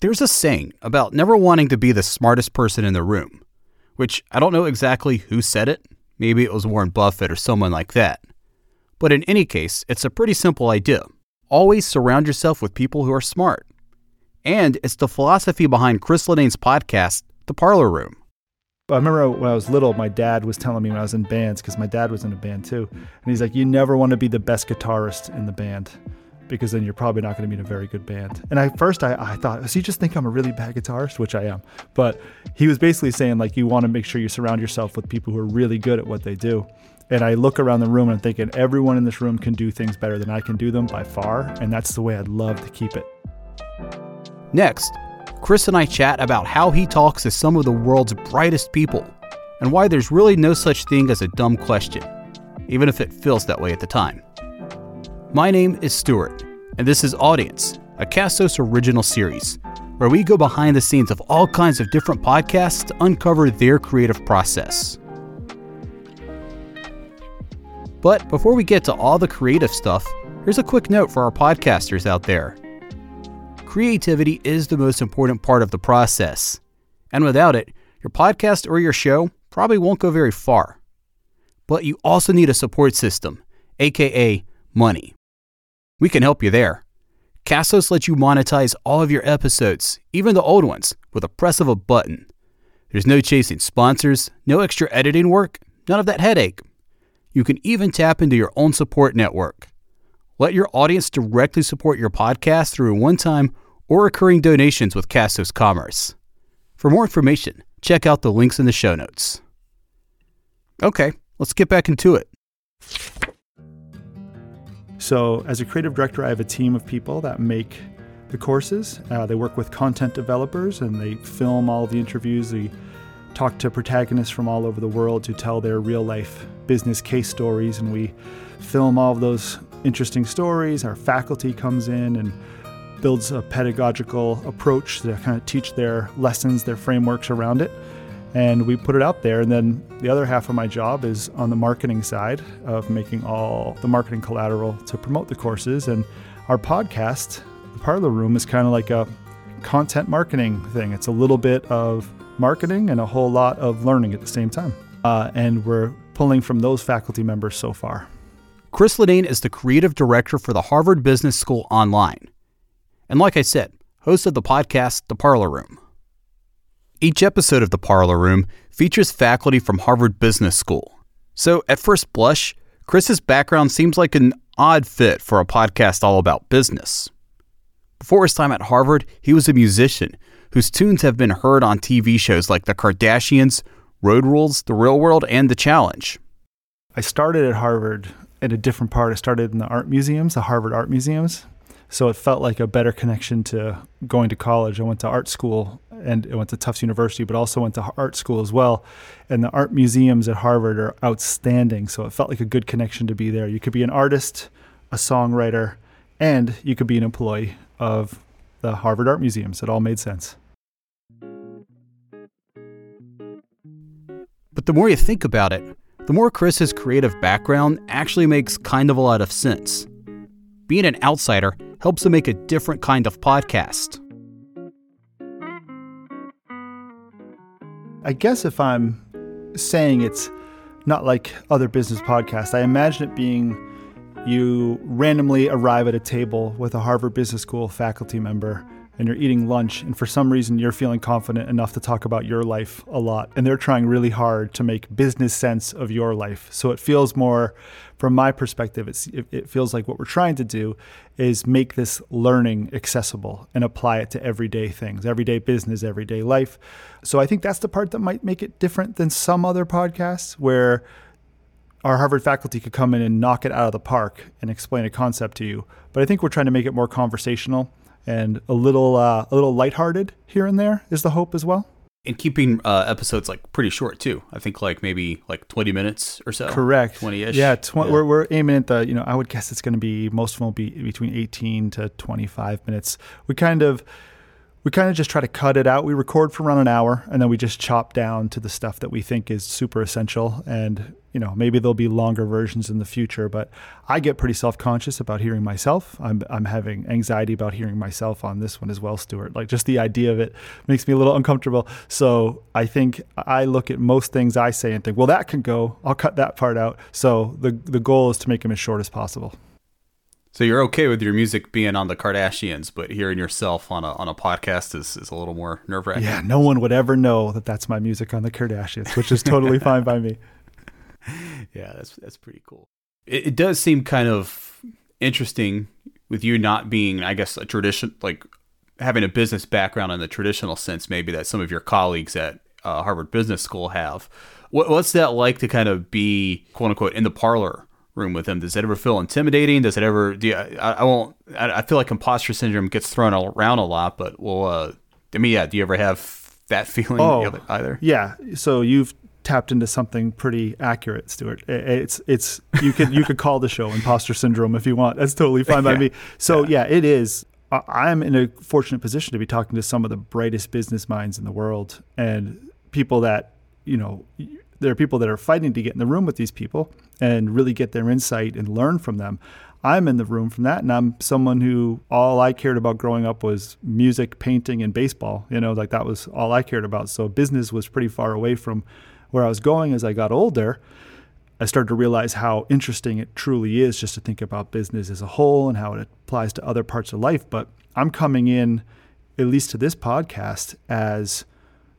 There's a saying about never wanting to be the smartest person in the room, which I don't know exactly who said it. Maybe it was Warren Buffett or someone like that. But in any case, it's a pretty simple idea. Always surround yourself with people who are smart. And it's the philosophy behind Chris Linnane's podcast, The Parlor Room. I remember when I was little, my dad was telling me when I was in bands, because my dad was in a band too. And he's like, You never want to be the best guitarist in the band because then you're probably not going to be in a very good band. And at first I, I thought, does he just think I'm a really bad guitarist? Which I am. But he was basically saying, like, you want to make sure you surround yourself with people who are really good at what they do. And I look around the room and I'm thinking, everyone in this room can do things better than I can do them by far. And that's the way I'd love to keep it. Next, Chris and I chat about how he talks to some of the world's brightest people and why there's really no such thing as a dumb question, even if it feels that way at the time. My name is Stuart, and this is Audience, a Castos original series where we go behind the scenes of all kinds of different podcasts to uncover their creative process. But before we get to all the creative stuff, here's a quick note for our podcasters out there. Creativity is the most important part of the process, and without it, your podcast or your show probably won't go very far. But you also need a support system, aka money. We can help you there. Castos lets you monetize all of your episodes, even the old ones, with a press of a button. There's no chasing sponsors, no extra editing work, none of that headache. You can even tap into your own support network. Let your audience directly support your podcast through one time or recurring donations with Castos Commerce. For more information, check out the links in the show notes. Okay, let's get back into it. So, as a creative director, I have a team of people that make the courses. Uh, they work with content developers and they film all the interviews. They talk to protagonists from all over the world to tell their real life business case stories, and we film all of those interesting stories. Our faculty comes in and builds a pedagogical approach to kind of teach their lessons, their frameworks around it. And we put it out there. And then the other half of my job is on the marketing side of making all the marketing collateral to promote the courses. And our podcast, The Parlor Room, is kind of like a content marketing thing. It's a little bit of marketing and a whole lot of learning at the same time. Uh, and we're pulling from those faculty members so far. Chris Linnane is the creative director for the Harvard Business School Online. And like I said, host of the podcast, The Parlor Room. Each episode of The Parlor Room features faculty from Harvard Business School. So, at first blush, Chris's background seems like an odd fit for a podcast all about business. Before his time at Harvard, he was a musician whose tunes have been heard on TV shows like The Kardashians, Road Rules, The Real World, and The Challenge. I started at Harvard at a different part. I started in the art museums, the Harvard Art Museums. So it felt like a better connection to going to college. I went to art school and went to Tufts University, but also went to art school as well. And the art museums at Harvard are outstanding. So it felt like a good connection to be there. You could be an artist, a songwriter, and you could be an employee of the Harvard Art Museums. It all made sense. But the more you think about it, the more Chris's creative background actually makes kind of a lot of sense. Being an outsider helps him make a different kind of podcast. I guess if I'm saying it's not like other business podcasts, I imagine it being you randomly arrive at a table with a Harvard Business School faculty member and you're eating lunch, and for some reason you're feeling confident enough to talk about your life a lot, and they're trying really hard to make business sense of your life. So it feels more, from my perspective, it, it feels like what we're trying to do is make this learning accessible and apply it to everyday things, everyday business, everyday life. So I think that's the part that might make it different than some other podcasts where our Harvard faculty could come in and knock it out of the park and explain a concept to you. But I think we're trying to make it more conversational and a little uh, a little lighthearted here and there is the hope as well. And keeping uh, episodes like pretty short too. I think like maybe like twenty minutes or so. Correct. Twenty ish. Yeah, tw- yeah, We're we're aiming at the you know I would guess it's going to be most of them will be between eighteen to twenty five minutes. We kind of we kind of just try to cut it out. We record for around an hour and then we just chop down to the stuff that we think is super essential. And, you know, maybe there'll be longer versions in the future, but I get pretty self conscious about hearing myself. I'm, I'm having anxiety about hearing myself on this one as well, Stuart. Like just the idea of it makes me a little uncomfortable. So I think I look at most things I say and think, well, that can go. I'll cut that part out. So the, the goal is to make them as short as possible. So you're okay with your music being on the Kardashians, but hearing yourself on a on a podcast is, is a little more nerve wracking. Yeah, no one would ever know that that's my music on the Kardashians, which is totally fine by me. Yeah, that's that's pretty cool. It, it, does seem kind of interesting with you not being, I guess, a tradition like having a business background in the traditional sense, maybe that some of your colleagues at uh, Harvard Business School have. What, what's that like to kind of be quote unquote in the parlor room with him. Does it ever feel intimidating? Does it ever? Do you, I, I won't. I, I, feel like imposter syndrome gets thrown around a lot, but well, uh, I mean, yeah. Do you ever have that feeling oh, either? Yeah. So you've tapped into something pretty accurate, Stuart. It's it's you could you could call the show imposter syndrome if you want. That's totally fine by me. So yeah. yeah, it is. I'm in a fortunate position to be talking to some of the brightest business minds in the world and people that you know there are people that are fighting to get in the room with these people and really get their insight and learn from them. I'm in the room from that, and I'm someone who all I cared about growing up was music, painting, and baseball. You know, like that was all I cared about. So business was pretty far away from where I was going as I got older. I started to realize how interesting it truly is just to think about business as a whole and how it applies to other parts of life. But I'm coming in, at least to this podcast, as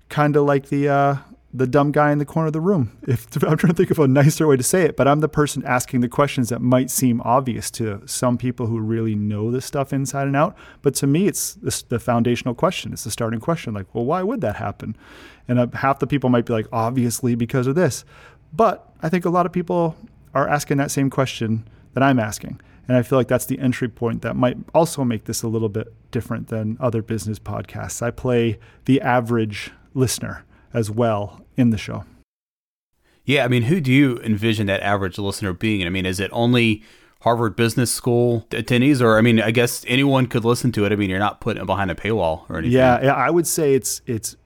kind of like the uh, the dumb guy in the corner of the room. If I'm trying to think of a nicer way to say it, but I'm the person asking the questions that might seem obvious to some people who really know this stuff inside and out. But to me, it's the, foundational question. It's the starting question. Like, well, why would that happen? And uh, half the people might be like, obviously because of this. But I think a lot of people are asking that same question that I'm asking. And I feel like that's the entry point that might also make this a little bit different than other business podcasts. I play the average listener as well in the show. Yeah, I mean, who do you envision that average listener being? I mean, is it only Harvard Business School attendees, or I mean, I guess anyone could listen to it. I mean, you're not putting it behind a paywall or anything. Yeah, yeah, I would say it's it's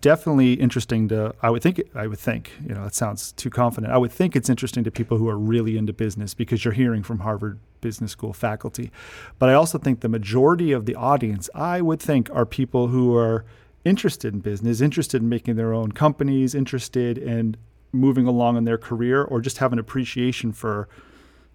definitely interesting to. I would think. I would think. You know, that sounds too confident. I would think it's interesting to people who are really into business because you're hearing from Harvard Business School faculty. But I also think the majority of the audience, I would think, are people who are interested in business, interested in making their own companies, interested in moving along in their career, or just have an appreciation for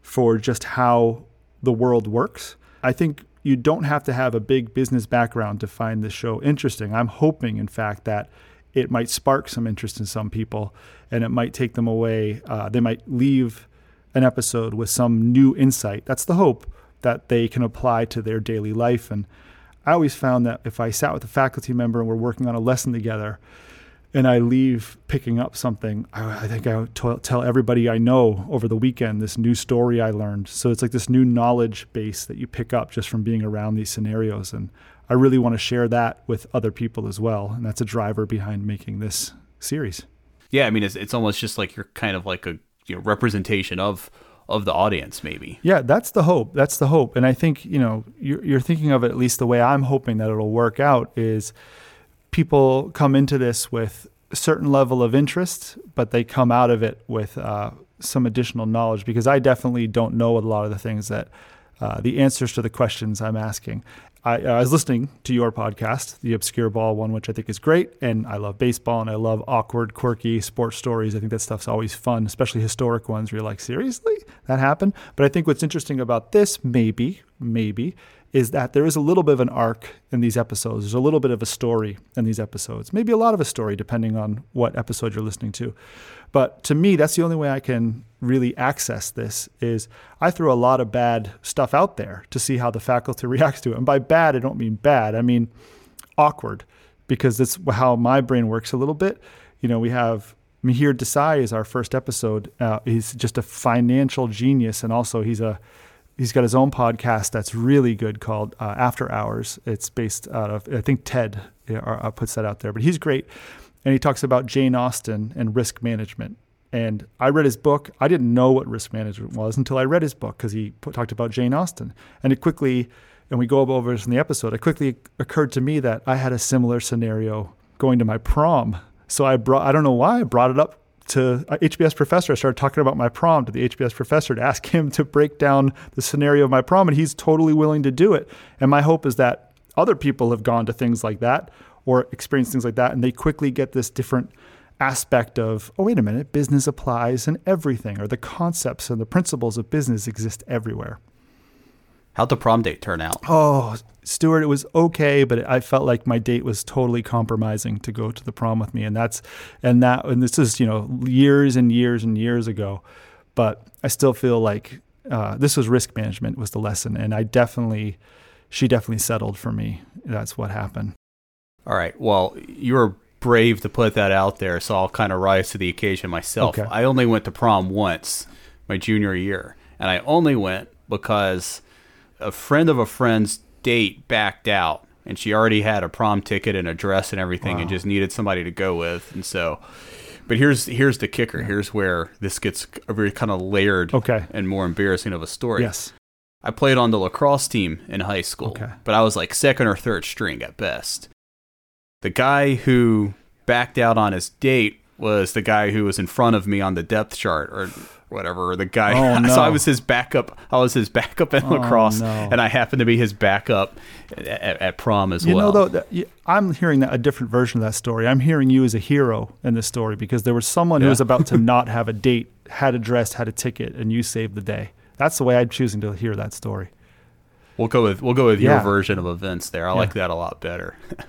for just how the world works. I think you don't have to have a big business background to find this show interesting. I'm hoping, in fact, that it might spark some interest in some people and it might take them away. Uh, they might leave an episode with some new insight. That's the hope that they can apply to their daily life. And I always found that if I sat with a faculty member and we're working on a lesson together, and I leave picking up something, I, I think I would t- tell everybody I know over the weekend this new story I learned. So it's like this new knowledge base that you pick up just from being around these scenarios. And I really want to share that with other people as well. And that's a driver behind making this series. Yeah, I mean, it's, it's almost just like you're kind of like a you know, representation of of the audience maybe. Yeah that's the hope. That's the hope. And i think you know you're, you're thinking of it at least the way i'm hoping that it'll work out is people come into this with a certain level of interest but they come out of it with uh, some additional knowledge because i definitely don't know a lot of the things that uh, the answers to the questions i'm asking I, I, was listening to your podcast, the Obscure Ball one, which I think is great. And I love baseball and I love awkward, quirky sports stories. I think that stuff's always fun, especially historic ones where you're like, seriously? That happened? But I think what's interesting about this, maybe, maybe, is that there is a little bit of an arc in these episodes. There's a little bit of a story in these episodes, maybe a lot of a story, depending on what episode you're listening to. But to me, that's the only way I can really access this is I throw a lot of bad stuff out there to see how the faculty reacts to it. And by bad, I don't mean bad. I mean awkward because that's how my brain works a little bit. You know, we have Mihir Desai is our first episode. Uh, he's just a financial genius, and also he's a he's got his own podcast that's really good called uh, After Hours. It's based out of I think TED uh, puts that out there, but he's great, and he talks about Jane Austen and risk management. And I read his book. I didn't know what risk management was until I read his book because he put, talked about Jane Austen, and it quickly and we go over this in the episode, it quickly occurred to me that I had a similar scenario going to my prom. So I brought, I don't know why, I brought it up to uh, HBS professor. I started talking about my prom to the HBS professor to ask him to break down the scenario of my prom, and he's totally willing to do it. And my hope is that other people have gone to things like that or experienced things like that, and they quickly get this different aspect of, oh, wait a minute, business applies in everything, or the concepts and the principles of business exist everywhere. How'd the prom date turn out? Oh, Stuart, it was okay, but I felt like my date was totally compromising to go to the prom with me, and that's and that and this is you know years and years and years ago, but I still feel like uh, this was risk management was the lesson, and I definitely, she definitely settled for me. That's what happened. All right. Well, you were brave to put that out there, so I'll kind of rise to the occasion myself. Okay. I only went to prom once, my junior year, and I only went because a friend of a friend's date backed out, and she already had a prom ticket and a dress and everything, and just needed somebody to go with, and so. But here's here's the kicker. Here's where this gets a very kind of layered Okay. and more embarrassing of a story. Yes. I played on the lacrosse team in high school, Okay. but I was like second or third string at best. The guy who backed out on his date was the guy who was in front of me on the depth chart or whatever. Or the guy, Oh, so I was his backup. I was his backup in Oh, lacrosse, no. and I happened to be his backup at, at, prom as well. You know, though, I'm hearing a different version of that story. I'm hearing you as a hero in this story because there was someone who was about to not have a date, had a dress, had a ticket, and you saved the day. That's the way I'm choosing to hear that story. We'll go with we'll go with your version of events there. I Yeah. like that a lot better.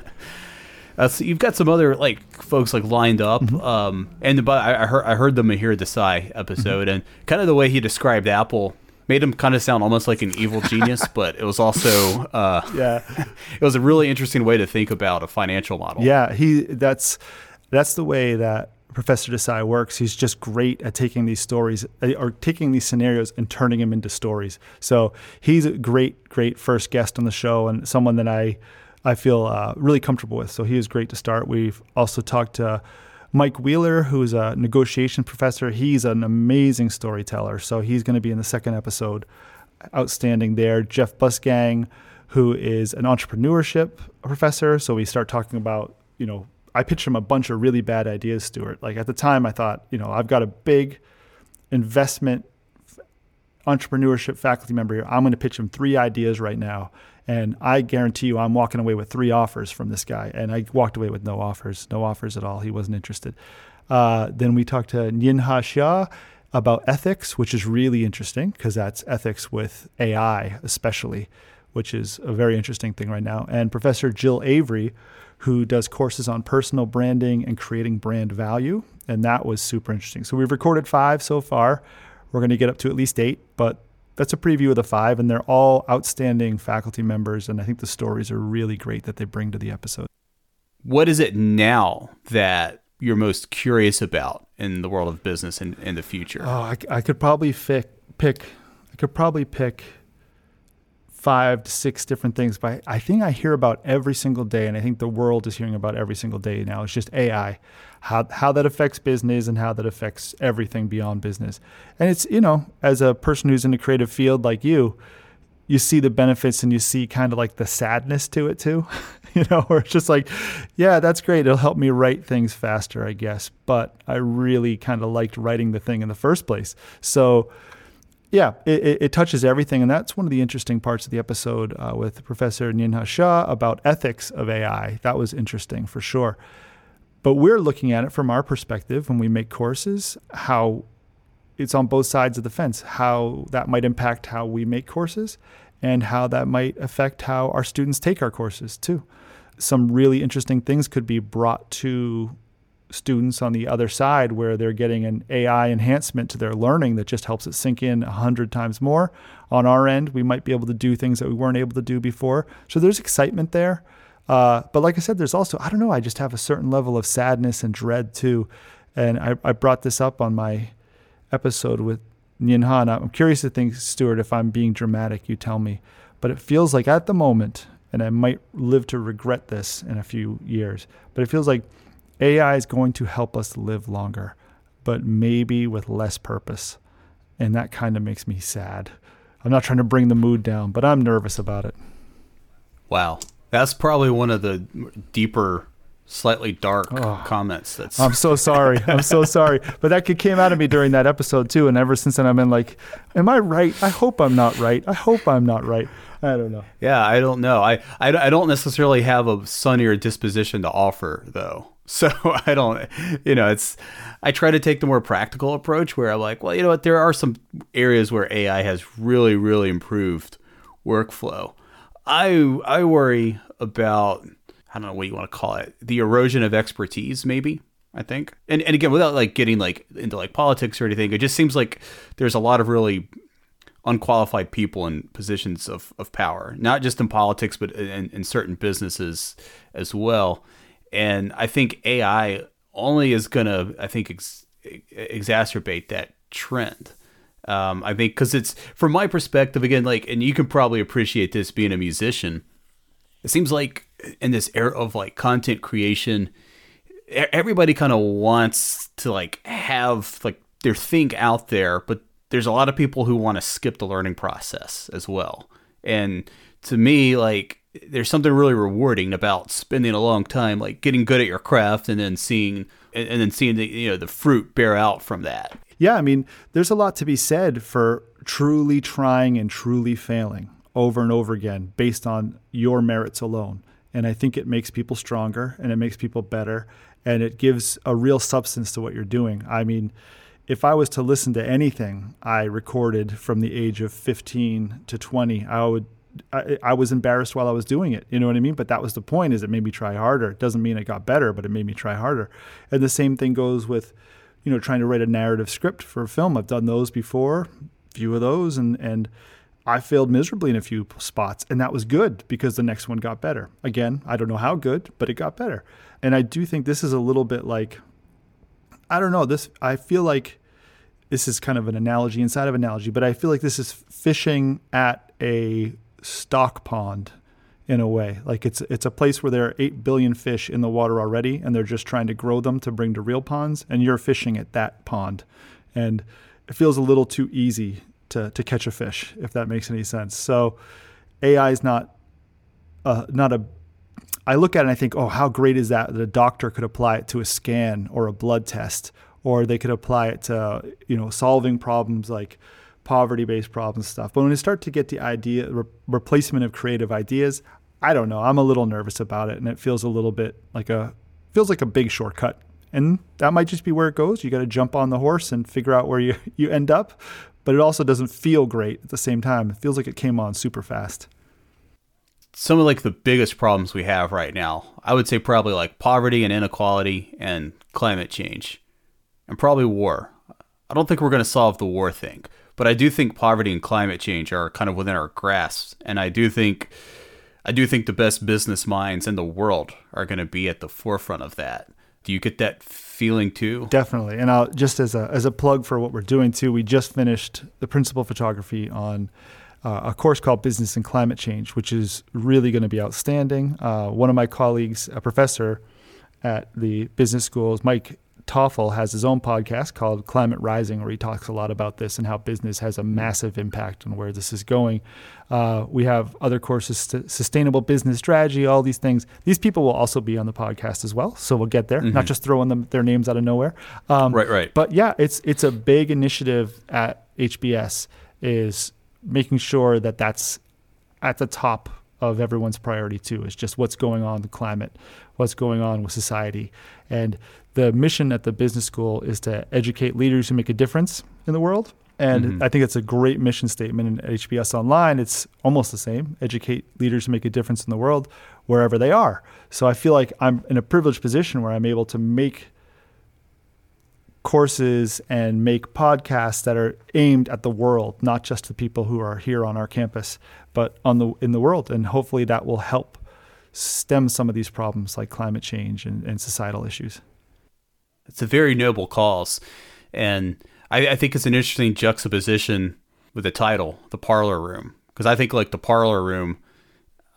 Uh, so you've got some other like folks like lined up, Mm-hmm. um, and but I, I heard I heard the Mihir Desai episode, Mm-hmm. and kind of the way he described Apple made him kind of sound almost like an evil genius, but it was also uh, Yeah. it was a really interesting way to think about a financial model. Yeah, he that's that's the way that Professor Desai works. He's just great at taking these stories uh, or taking these scenarios and turning them into stories. So he's a great, great first guest on the show and someone that I I feel uh, really comfortable with. So he was great to start. We've also talked to Mike Wheeler, who's a negotiation professor. He's an amazing storyteller. So he's going to be in the second episode. Outstanding there. Jeff Bussgang, who is an entrepreneurship professor. So we start talking about, you know, I pitched him a bunch of really bad ideas, Stuart. Like at the time, I thought, you know, I've got a big investment entrepreneurship faculty member here. I'm going to pitch him three ideas right now. And I guarantee you, I'm walking away with three offers from this guy. And I walked away with no offers, no offers at all. He wasn't interested. Uh, then we talked to Nien-hê Hsieh about ethics, which is really interesting because that's ethics with AI, especially, which is a very interesting thing right now. And Professor Jill Avery, who does courses on personal branding and creating brand value. And that was super interesting. So we've recorded five so far. We're going to get up to at least eight, but that's a preview of the five. And they're all outstanding faculty members. And I think the stories are really great that they bring to the episode. What is it now that you're most curious about in the world of business in, in the future? Oh, I, I could probably pick, pick, I could probably pick five to six different things, but I think I hear about every single day, and I think the world is hearing about every single day now. It's just AI, how how that affects business and how that affects everything beyond business. And it's you know, as a person who's in a creative field like you, you see the benefits and you see kind of like the sadness to it too. you know, where it's just like, yeah, that's great. It'll help me write things faster, I guess. But I really kind of liked writing the thing in the first place. So, yeah, it, it, touches everything. And that's one of the interesting parts of the episode uh, with Professor Nien-hê Hsieh about ethics of AI. That was interesting for sure. But we're looking at it from our perspective when we make courses, how it's on both sides of the fence, how that might impact how we make courses and how that might affect how our students take our courses too. Some really interesting things could be brought to students on the other side where they're getting an AI enhancement to their learning that just helps it sink in a hundred times more. On our end, we might be able to do things that we weren't able to do before. So there's excitement there. Uh, but like I said, there's also, I don't know, I just have a certain level of sadness and dread too. And I, I brought this up on my episode with Nyan I'm curious to think, Stuart, if I'm being dramatic, you tell me. But it feels like at the moment, and I might live to regret this in a few years, but it feels like AI is going to help us live longer, but maybe with less purpose. And that kind of makes me sad. I'm not trying to bring the mood down, but I'm nervous about it. Wow. That's probably one of the deeper slightly dark oh, comments. That's I'm so sorry. I'm so sorry. But that came out of me during that episode too, and ever since then I've been like, "Am I right? I hope I'm not right. I hope I'm not right." I don't know. Yeah, I don't know. I, I, I don't necessarily have a sunnier disposition to offer though. So I don't, you know, it's, I try to take the more practical approach where I'm like, well, you know what, there are some areas where AI has really, really improved workflow. I, I worry about I don't know what you want to call it, the erosion of expertise, maybe. I think, and and again, without like getting like into like politics or anything, it just seems like there's a lot of really unqualified people in positions of, of power, not just in politics, but in, in certain businesses as well. And I think AI only is going to, I think, ex- exacerbate that trend. Um, I think because it's from my perspective again, like, and you can probably appreciate this being a musician. It seems like in this era of like content creation, everybody kind of wants to like have like their thing out there, but there's a lot of people who want to skip the learning process as well. And to me, like there's something really rewarding about spending a long time like getting good at your craft and then seeing and then seeing the you know the fruit bear out from that. Yeah, I mean, there's a lot to be said for truly trying and truly failing over and over again based on your merits alone. And I think it makes people stronger and it makes people better and it gives a real substance to what you're doing. I mean, if I was to listen to anything I recorded from the age of 15 to 20, I would I, I, was embarrassed while I was doing it. You know what I mean? But that was the point is it made me try harder. It doesn't mean it got better, but it made me try harder. And the same thing goes with, you know, trying to write a narrative script for a film. I've done those before, a few of those and and I failed miserably in a few spots, and that was good because the next one got better. Again, I don't know how good, but it got better. And I do think this is a little bit like, I don't know, this, I feel like this is kind of an analogy inside of analogy, but I feel like this is fishing at a stock pond in a way. Like it's it's a place where there are 8 billion fish in the water already and they're just trying to grow them to bring to real ponds and you're fishing at that pond. And it feels a little too easy to, to catch a fish, if that makes any sense. So AI is not uh, not a. I look at it and I think, oh, how great is that that a doctor could apply it to a scan or a blood test, or they could apply it to you know solving problems like poverty-based problems stuff. But when you start to get the idea re- replacement of creative ideas, I don't know. I'm a little nervous about it, and it feels a little bit like a feels like a big shortcut. And that might just be where it goes. You got to jump on the horse and figure out where you, you end up but it also doesn't feel great at the same time. It feels like it came on super fast. Some of like the biggest problems we have right now, I would say probably like poverty and inequality and climate change and probably war. I don't think we're going to solve the war thing, but I do think poverty and climate change are kind of within our grasp and I do think I do think the best business minds in the world are going to be at the forefront of that. Do you get that feeling too? Definitely. And I'll just as a as a plug for what we're doing too, we just finished the principal photography on uh, a course called Business and Climate Change, which is really going to be outstanding. Uh, one of my colleagues, a professor at the business schools, Mike Toffel has his own podcast called Climate Rising, where he talks a lot about this and how business has a massive impact on where this is going. Uh, we have other courses, sustainable business strategy, all these things. These people will also be on the podcast as well, so we'll get there. Mm-hmm. Not just throwing them their names out of nowhere. Um, right, right. But yeah, it's it's a big initiative at HBS is making sure that that's at the top of everyone's priority too. Is just what's going on in the climate, what's going on with society, and the mission at the business school is to educate leaders who make a difference in the world. And mm-hmm. I think it's a great mission statement in HBS Online. It's almost the same educate leaders who make a difference in the world wherever they are. So I feel like I'm in a privileged position where I'm able to make courses and make podcasts that are aimed at the world, not just the people who are here on our campus, but on the in the world. And hopefully that will help stem some of these problems like climate change and, and societal issues. It's a very noble cause, and I, I think it's an interesting juxtaposition with the title, "The Parlor Room," because I think like the parlor room,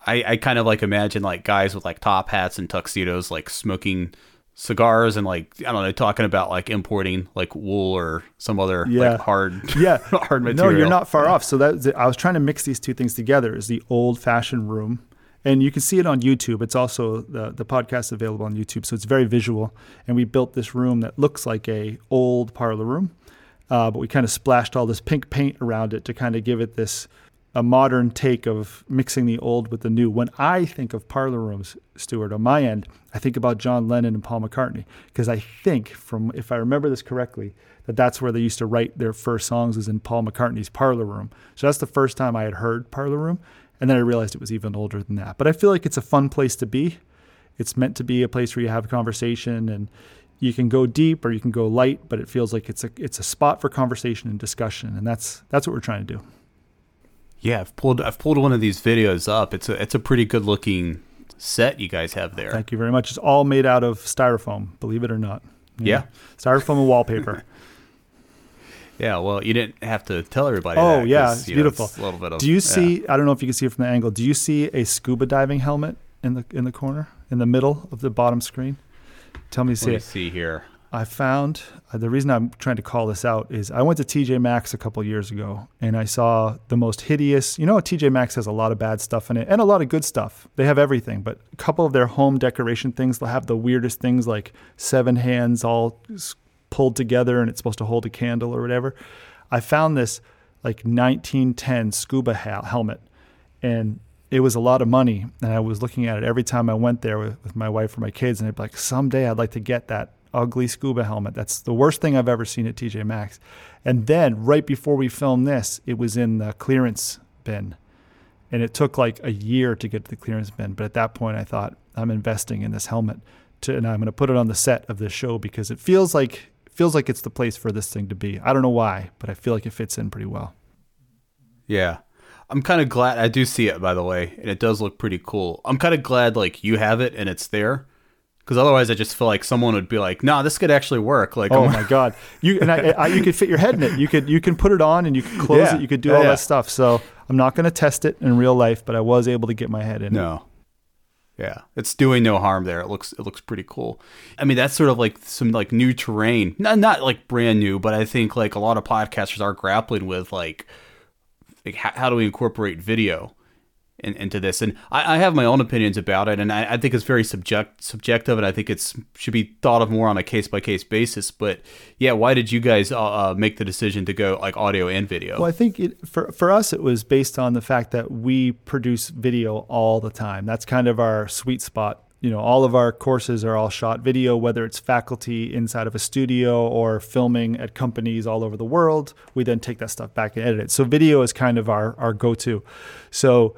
I, I kind of like imagine like guys with like top hats and tuxedos, like smoking cigars and like I don't know, talking about like importing like wool or some other yeah. like hard yeah hard material. No, you're not far off. So that I was trying to mix these two things together. Is the old fashioned room And you can see it on YouTube. It's also the the podcast available on YouTube, so it's very visual. And we built this room that looks like a old parlor room, uh, but we kind of splashed all this pink paint around it to kind of give it this a modern take of mixing the old with the new. When I think of parlor rooms, Stuart, on my end, I think about John Lennon and Paul McCartney because I think, from if I remember this correctly, that that's where they used to write their first songs was in Paul McCartney's parlor room. So that's the first time I had heard parlor room, and then I realized it was even older than that. But I feel like it's a fun place to be. It's meant to be a place where you have a conversation and you can go deep or you can go light, but it feels like it's a it's a spot for conversation and discussion, and that's that's what we're trying to do. Yeah, I've pulled I've pulled one of these videos up. It's a it's a pretty good looking set you guys have there. Thank you very much. It's all made out of styrofoam, believe it or not. Yeah, styrofoam and wallpaper. yeah, well, you didn't have to tell everybody. Oh that, yeah, it's beautiful. Know, it's a little bit of. Do you yeah. see? I don't know if you can see it from the angle. Do you see a scuba diving helmet in the in the corner in the middle of the bottom screen? Tell me see Let me it. see here. I found uh, the reason I'm trying to call this out is I went to TJ Maxx a couple years ago and I saw the most hideous. You know, TJ Maxx has a lot of bad stuff in it and a lot of good stuff. They have everything, but a couple of their home decoration things, they'll have the weirdest things like seven hands all pulled together and it's supposed to hold a candle or whatever. I found this like 1910 scuba ha- helmet and it was a lot of money and I was looking at it every time I went there with, with my wife or my kids and I'd be like someday I'd like to get that ugly scuba helmet. That's the worst thing I've ever seen at TJ Maxx. And then right before we filmed this, it was in the clearance bin. And it took like a year to get to the clearance bin. But at that point, I thought, I'm investing in this helmet. To, and I'm going to put it on the set of this show because it feels like it feels like it's the place for this thing to be. I don't know why, but I feel like it fits in pretty well. Yeah. I'm kind of glad I do see it by the way, and it does look pretty cool. I'm kind of glad like you have it and it's there because otherwise I just feel like someone would be like, "No, nah, this could actually work." Like, oh my god, you and I, I, you could fit your head in it. You could you can put it on and you can close yeah. it. You could do yeah, all yeah. that stuff. So I'm not going to test it in real life, but I was able to get my head in. No. Yeah, it's doing no harm there. It looks it looks pretty cool. I mean, that's sort of like some like new terrain. Not not like brand new, but I think like a lot of podcasters are grappling with like like how, how do we incorporate video in, into this. And I, I, have my own opinions about it, and I, I, think it's very subject subjective, and I think it's should be thought of more on a case by case basis. But yeah, why did you guys uh, uh, make the decision to go like audio and video? Well, I think it, for for us it was based on the fact that we produce video all the time. That's kind of our sweet spot. You know, all of our courses are all shot video, whether it's faculty inside of a studio or filming at companies all over the world. We then take that stuff back and edit it. So video is kind of our our go to. So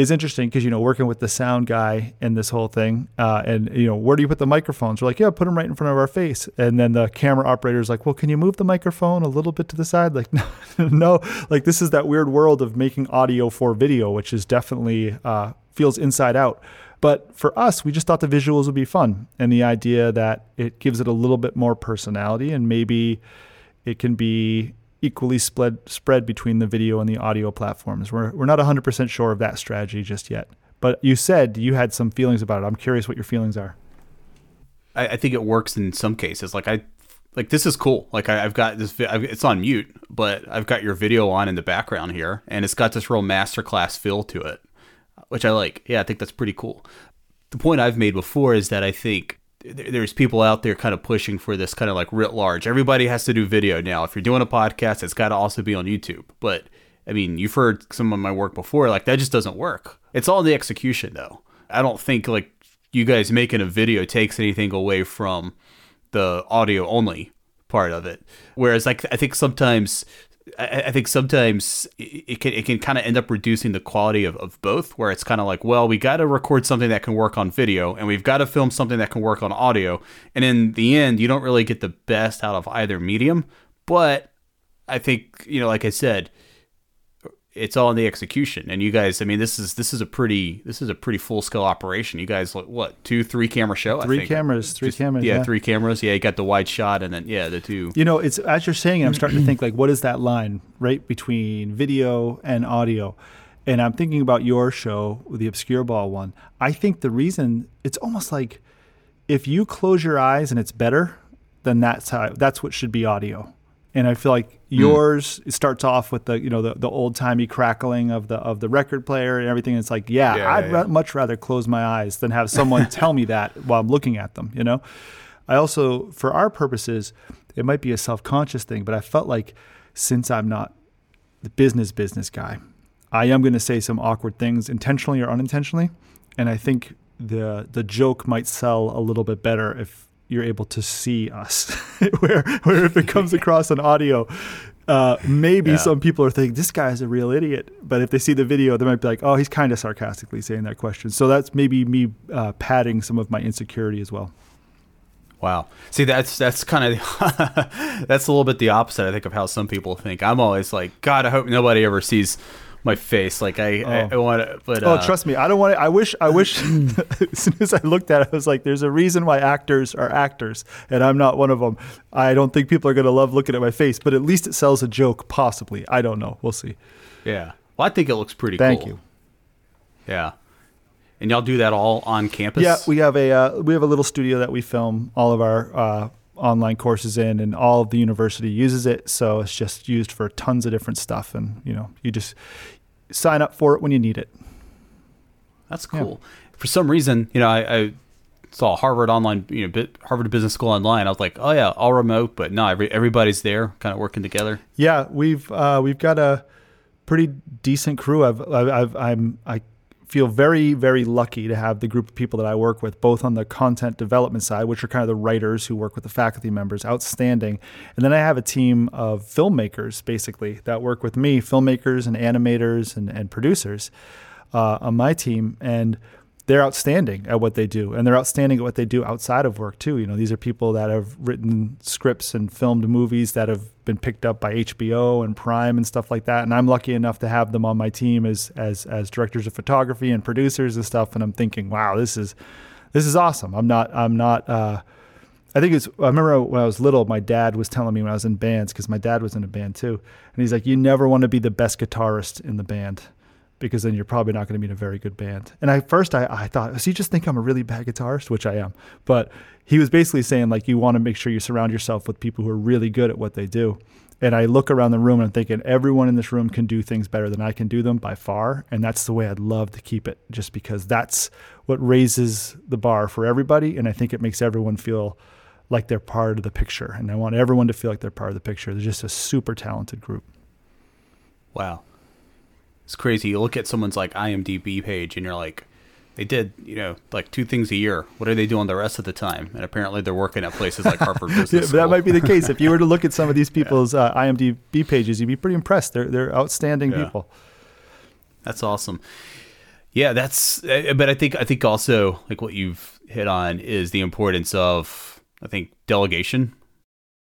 is interesting because you know working with the sound guy and this whole thing uh, and you know where do you put the microphones? We're like yeah put them right in front of our face. And then the camera operator is like well can you move the microphone a little bit to the side? Like no, no. like this is that weird world of making audio for video which is definitely uh, feels inside out. But for us we just thought the visuals would be fun and the idea that it gives it a little bit more personality and maybe it can be equally spread spread between the video and the audio platforms. We're we're not 100% sure of that strategy just yet. But you said you had some feelings about it. I'm curious what your feelings are. I, I think it works in some cases. Like I like this is cool. Like I, have got this. I've, it's on mute, but I've got your video on in the background here, and it's got this real masterclass feel to it, which I like. Yeah, I think that's pretty cool. The point I've made before is that I think there's people out there kind of pushing for this kind of like writ large. Everybody has to do video now. If you're doing a podcast, it's got to also be on YouTube. But I mean, you've heard some of my work before. Like that just doesn't work. It's all the execution, though. I don't think like you guys making a video takes anything away from the audio only part of it. Whereas like I think sometimes I, I think sometimes it can it can kind of end up reducing the quality of, of both, where it's kind of like, well, we got to record something that can work on video, and we've got to film something that can work on audio, and in the end, you don't really get the best out of either medium. But I think you know, like I said, it's all in the execution. And you guys, I mean, this is this is a pretty this is a pretty full scale operation. You guys, what two, three camera show? Three cameras, three Just, cameras. Yeah, yeah, three cameras. Yeah, you got the wide shot, and then yeah, the two. You know, it's as you're saying, I'm starting to think like, what is that line right between video and audio? And I'm thinking about your show, the obscure ball one. I think the reason it's almost like if you close your eyes and it's better, then that's how that's what should be audio and I feel like hmm. yours it starts off with the you know the, the old timey crackling of the of the record player and everything. It's like yeah, Yeah, I'd yeah, ra- yeah. much rather close my eyes than have someone tell me that while I'm looking at them. You know, I also for our purposes it might be a self conscious thing, but I felt like since I'm not the business business guy, I am going to say some awkward things intentionally or unintentionally, and I think the the joke might sell a little bit better if you're able to see us. where where if it comes across on audio, uh, maybe Yeah. some people are thinking this guy's a real idiot, but if they see the video, they might be like, oh, he's kind of sarcastically saying that question. So that's maybe me uh, padding some of my insecurity as well. Wow. See, that's that's kind of that's a little bit the opposite. I think of how some people think. I'm always like, God, I hope nobody ever sees my face. Like I, I, I Oh. want to, but Oh, uh, trust me, I don't want to. I wish, I wish. as soon as I looked at it, I was like, "There's a reason why actors are actors, and I'm not one of them." I don't think people are going to love looking at my face, but at least it sells a joke, possibly. I don't know. We'll see. Yeah. Well, I think it looks pretty Thank cool. you. Yeah. And y'all do that all on campus? Yeah, we have a uh, we have a little studio that we film all of our uh, online courses in, and all of the university uses it. So it's just used for tons of different stuff, and you know, you just sign up for it when you need it. That's cool. For some reason, you know, I, I saw Harvard online, you know, bit, Harvard Business School online. I was like, oh yeah, all remote, but no, every, everybody's there, kind of working together. Yeah, we've uh, we've got a pretty decent crew. I've, I've, I've I'm I feel very very lucky to have the group of people that I work with, both on the content development side, which are kind of the writers who work with the faculty members, outstanding, and then I have a team of filmmakers basically that work with me, filmmakers and animators and and producers uh, on my team, and they're outstanding at what they do, and they're outstanding at what they do outside of work too. You know, these are people that have written scripts and filmed movies that have been picked up by HBO and Prime and stuff like that. And I'm lucky enough to have them on my team as as as directors of photography and producers and stuff. And I'm thinking, wow, this is this is awesome. I'm not I'm not. Uh, I think it's. I remember when I was little, my dad was telling me when I was in bands because my dad was in a band too, and he's like, "You never want to be the best guitarist in the band." Because then you're probably not going to be in a very good band. And I first I, I thought, does he just think I'm a really bad guitarist? Which I am. But he was basically saying like you want to make sure you surround yourself with people who are really good at what they do. And I look around the room and I'm thinking everyone in this room can do things better than I can do them by far. And that's the way I'd love to keep it, just because that's what raises the bar for everybody. And I think it makes everyone feel like they're part of the picture. And I want everyone to feel like they're part of the picture. They're just a super talented group. Wow. It's crazy. You look at someone's like IMDb page and you're like, they did, you know, like two things a year. What are they doing the rest of the time? And apparently they're working at places like Harvard Business Yeah, School. that might be the case. If you were to look at some of these people's uh, IMDb pages, you'd be pretty impressed. They're they're outstanding Yeah. people. That's awesome. Yeah, that's. uh, But I think I think also like what you've hit on is the importance of I think delegation.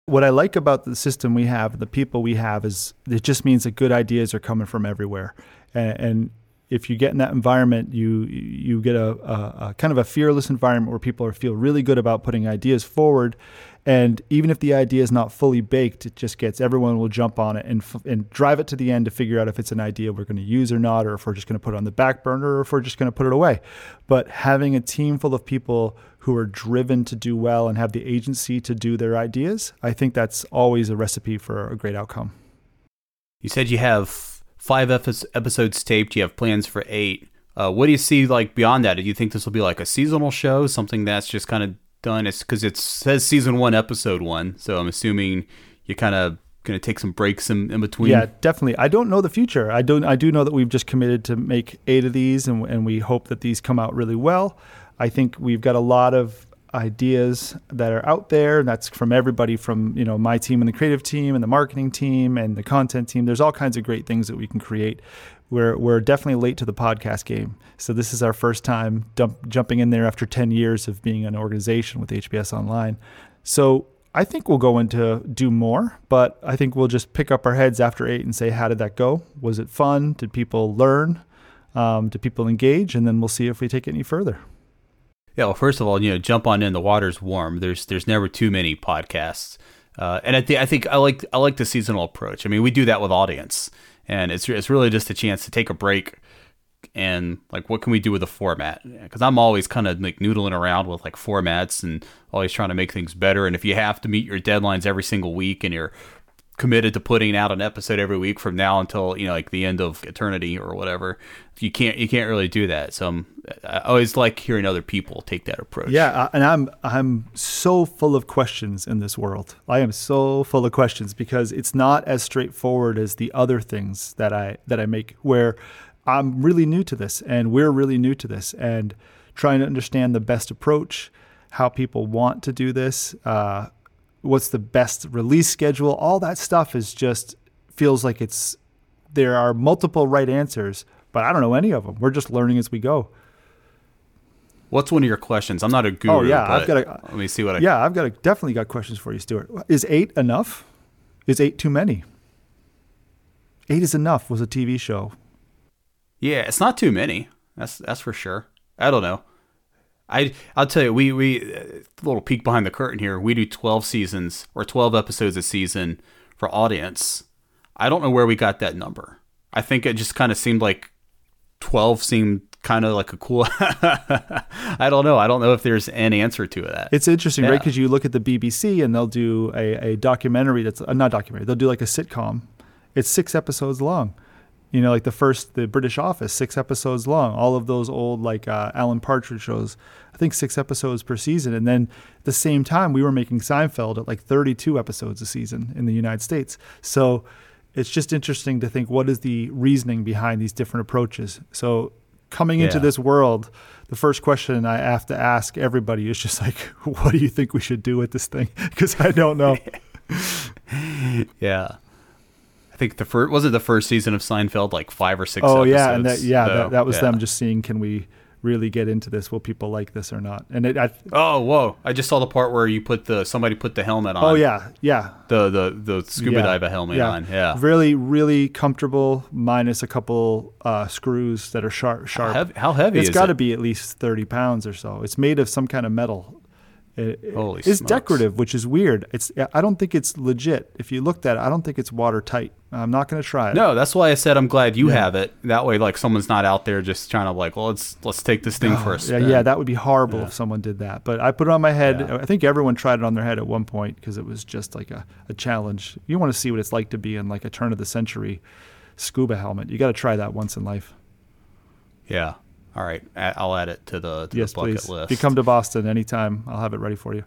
What I like about the system we have, the people we have, is it just means that good ideas are coming from everywhere, and, and if you get in that environment, you you get a, a, a kind of a fearless environment where people are, feel really good about putting ideas forward, and even if the idea is not fully baked, it just gets everyone will jump on it and and drive it to the end to figure out if it's an idea we're going to use or not, or if we're just going to put it on the back burner, or if we're just going to put it away. But having a team full of people who are driven to do well and have the agency to do their ideas, I think that's always a recipe for a great outcome. You said you have five episodes taped. You have plans for eight. Uh, what do you see like beyond that? Do you think this will be like a seasonal show, something that's just kind of done? It's because it says season one, episode one. So I'm assuming you're kind of going to take some breaks in, in between. Yeah, definitely. I don't know the future. I don't. I do know that we've just committed to make eight of these, and and we hope that these come out really well. I think we've got a lot of ideas that are out there. And that's from everybody from you know my team and the creative team and the marketing team and the content team. There's all kinds of great things that we can create. We're we're definitely late to the podcast game. So this is our first time dump, jumping in there after 10 years of being an organization with HBS Online. So I think we'll go into do more, but I think we'll just pick up our heads after eight and say, how did that go? Was it fun? Did people learn? Um, did people engage? And then we'll see if we take it any further. Yeah, well, first of all, you know, jump on in. The water's warm. There's there's never too many podcasts, uh, and I, th- I think I like I like the seasonal approach. I mean, we do that with audience, and it's it's really just a chance to take a break and like what can we do with the format? Because I'm always kind of like noodling around with like formats and always trying to make things better. And if you have to meet your deadlines every single week and you're committed to putting out an episode every week from now until you know like the end of eternity or whatever you can't you can't really do that so I'm, i always like hearing other people take that approach Yeah, and I'm I'm so full of questions in this world. I am so full of questions because it's not as straightforward as the other things that I that I make where I'm really new to this and we're really new to this and trying to understand the best approach, how people want to do this, uh, what's the best release schedule, all that stuff is just feels like it's there are multiple right answers, but I don't know any of them. We're just learning as we go. what's one of your questions i'm not a guru Oh, yeah, I've got a- let me see what i Yeah, I've got a, definitely got questions for you, Stuart. Is eight enough? Is eight too many? Eight is enough was a TV show. Yeah, it's not too many. That's that's for sure. I don't know. I I'll tell you, we we uh, little peek behind the curtain here. We do twelve seasons or twelve episodes a season for audience. I don't know where we got that number. I think it just kind of seemed like twelve seemed kind of like a cool. I don't know. I don't know if there's an answer to that. It's interesting, right? Because you look at the BBC and they'll do a, a documentary that's uh, not documentary. They'll do like a sitcom. It's six episodes long. You know, like the first, the British Office, six episodes long. All of those old like uh, Alan Partridge shows, I think six episodes per season. And then at the same time, we were making Seinfeld at like 32 episodes a season in the United States. So it's just interesting to think what is the reasoning behind these different approaches. So coming into this world, the first question I have to ask everybody is just like, what do you think we should do with this thing? Because I don't know. yeah. I think the first was it the first season of Seinfeld like five or six. oh episodes, yeah, and that yeah, though? that, that was Yeah. them just seeing can we really get into this? Will people like this or not? And it, I, Oh whoa! I just saw the part where you put the somebody put the helmet on. oh yeah, yeah, the the the scuba yeah, diver helmet on. Yeah. really, really comfortable. Minus a couple uh, screws that are sharp. Sharp. Heavy, how heavy it's got to it? be at least thirty pounds or so. It's made of some kind of metal. It, Holy it's smokes. decorative, which is weird. It's I don't think it's legit. If you looked at it, I don't think it's watertight. I'm not going to try it. No, that's why I said I'm glad you Yeah. have it. That way, like someone's not out there just trying to like, well, let's let's take this thing for a Yeah, spin. yeah, yeah, that would be horrible if someone did that. But I put it on my head. Yeah. I think everyone tried it on their head at one point because it was just like a, a challenge. You want to see what it's like to be in like a turn of the century scuba helmet. You got to try that once in life. Yeah. All right, I'll add it to the, to yes, the bucket please. list. If you come to Boston anytime, I'll have it ready for you.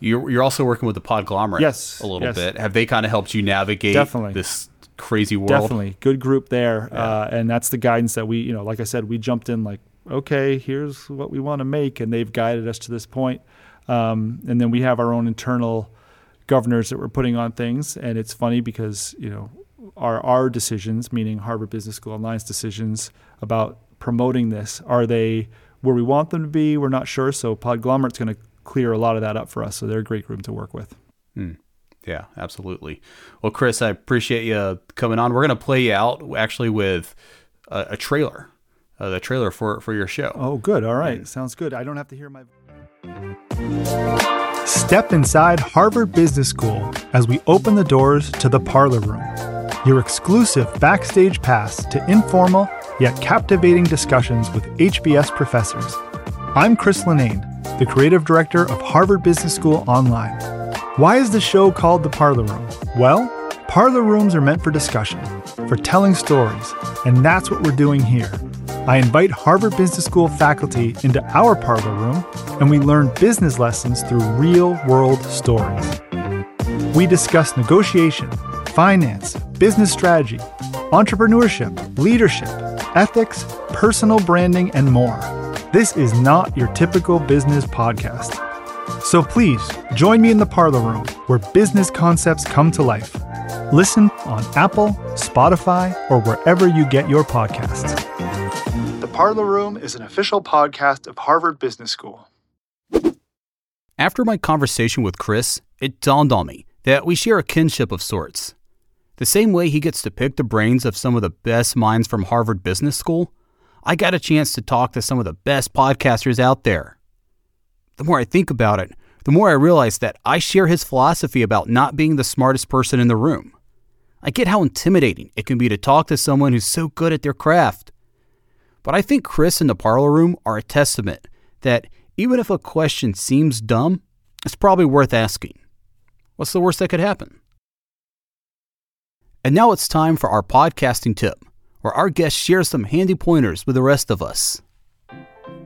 you're you're also working with the Podglomerate. Yes, a little yes. bit. Have they kind of helped you navigate Definitely. this crazy world? Definitely good group there, Yeah. uh, and that's the guidance that we, you know, like I said, we jumped in like, okay, here's what we want to make, and they've guided us to this point. Um, and then we have our own internal governors that we're putting on things, and it's funny because you know our our decisions, meaning Harvard Business School Online's decisions about promoting this, are they where we want them to be? We're not sure, so Podglomerate's going to clear a lot of that up for us. So they're a great group to work with. Yeah, absolutely. Well, Chris, I appreciate you coming on. We're gonna play you out actually with a, a trailer, uh, the trailer for for your show. Oh, good. All right. Sounds good. I don't have to hear my. Step inside Harvard Business School as we open the doors to the Parlor Room, your exclusive backstage pass to informal yet captivating discussions with HBS professors. I'm Chris Linnane, the creative director of Harvard Business School Online. Why is the show called The Parlor Room? Well, parlor rooms are meant for discussion, for telling stories, and that's what we're doing here. I invite Harvard Business School faculty into our parlor room, and we learn business lessons through real world stories. We discuss negotiation, finance, business strategy, entrepreneurship, leadership, ethics, personal branding, and more. This is not your typical business podcast. So please join me in the parlor room where business concepts come to life. Listen on Apple, Spotify, or wherever you get your podcasts. The Parlor Room is an official podcast of Harvard Business School. After my conversation with Chris, it dawned on me that we share a kinship of sorts. The same way he gets to pick the brains of some of the best minds from Harvard Business School, I got a chance to talk to some of the best podcasters out there. The more I think about it, the more I realize that I share his philosophy about not being the smartest person in the room. I get how intimidating it can be to talk to someone who's so good at their craft. But I think Chris and the parlor room are a testament that even if a question seems dumb, it's probably worth asking. What's the worst that could happen? And now it's time for our podcasting tip, where our guest shares some handy pointers with the rest of us.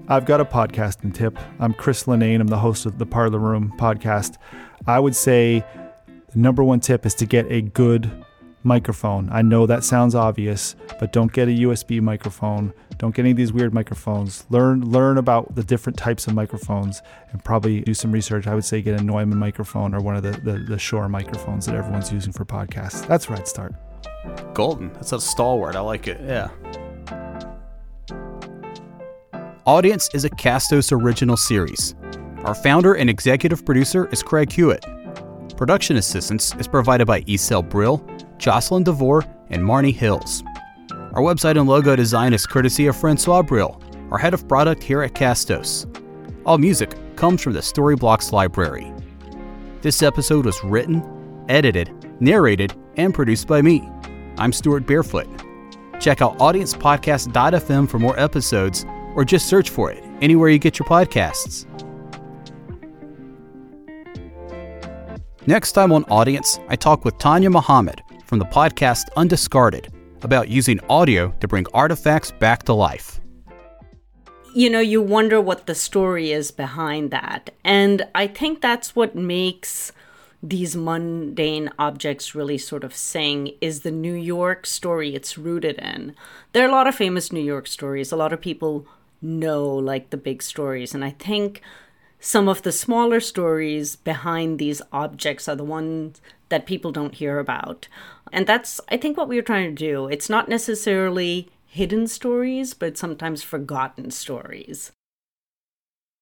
I've got a podcasting tip. I'm Chris Linnane. I'm the host of the Parlor Room podcast. I would say the number one tip is to get a good microphone. I know that sounds obvious, but don't get a USB microphone. Don't get any of these weird microphones. Learn learn about the different types of microphones and probably do some research. I would say get a Neumann microphone or one of the, the, the Shure microphones that everyone's using for podcasts. That's where I'd start. Golden. That's a stalwart. I like it. Yeah. Audience is a Castos original series. Our founder and executive producer is Craig Hewitt. Production assistance is provided by Isel Brill Jocelyn DeVore, and Marnie Hills. Our website and logo design is courtesy of Francois Brill, our head of product here at Castos. All music comes from the Storyblocks Library. This episode was written, edited, narrated, and produced by me. I'm Stuart Barefoot. Check out audiencepodcast.fm for more episodes or just search for it anywhere you get your podcasts. Next time on Audience, I talk with Tanya Muhammad, from the podcast Undiscarded about using audio to bring artifacts back to life. You know, you wonder what the story is behind that. And I think that's what makes these mundane objects really sort of sing is the New York story it's rooted in. There are a lot of famous New York stories. A lot of people know like the big stories. And I think some of the smaller stories behind these objects are the ones that people don't hear about. And that's, I think, what we are trying to do. It's not necessarily hidden stories, but sometimes forgotten stories.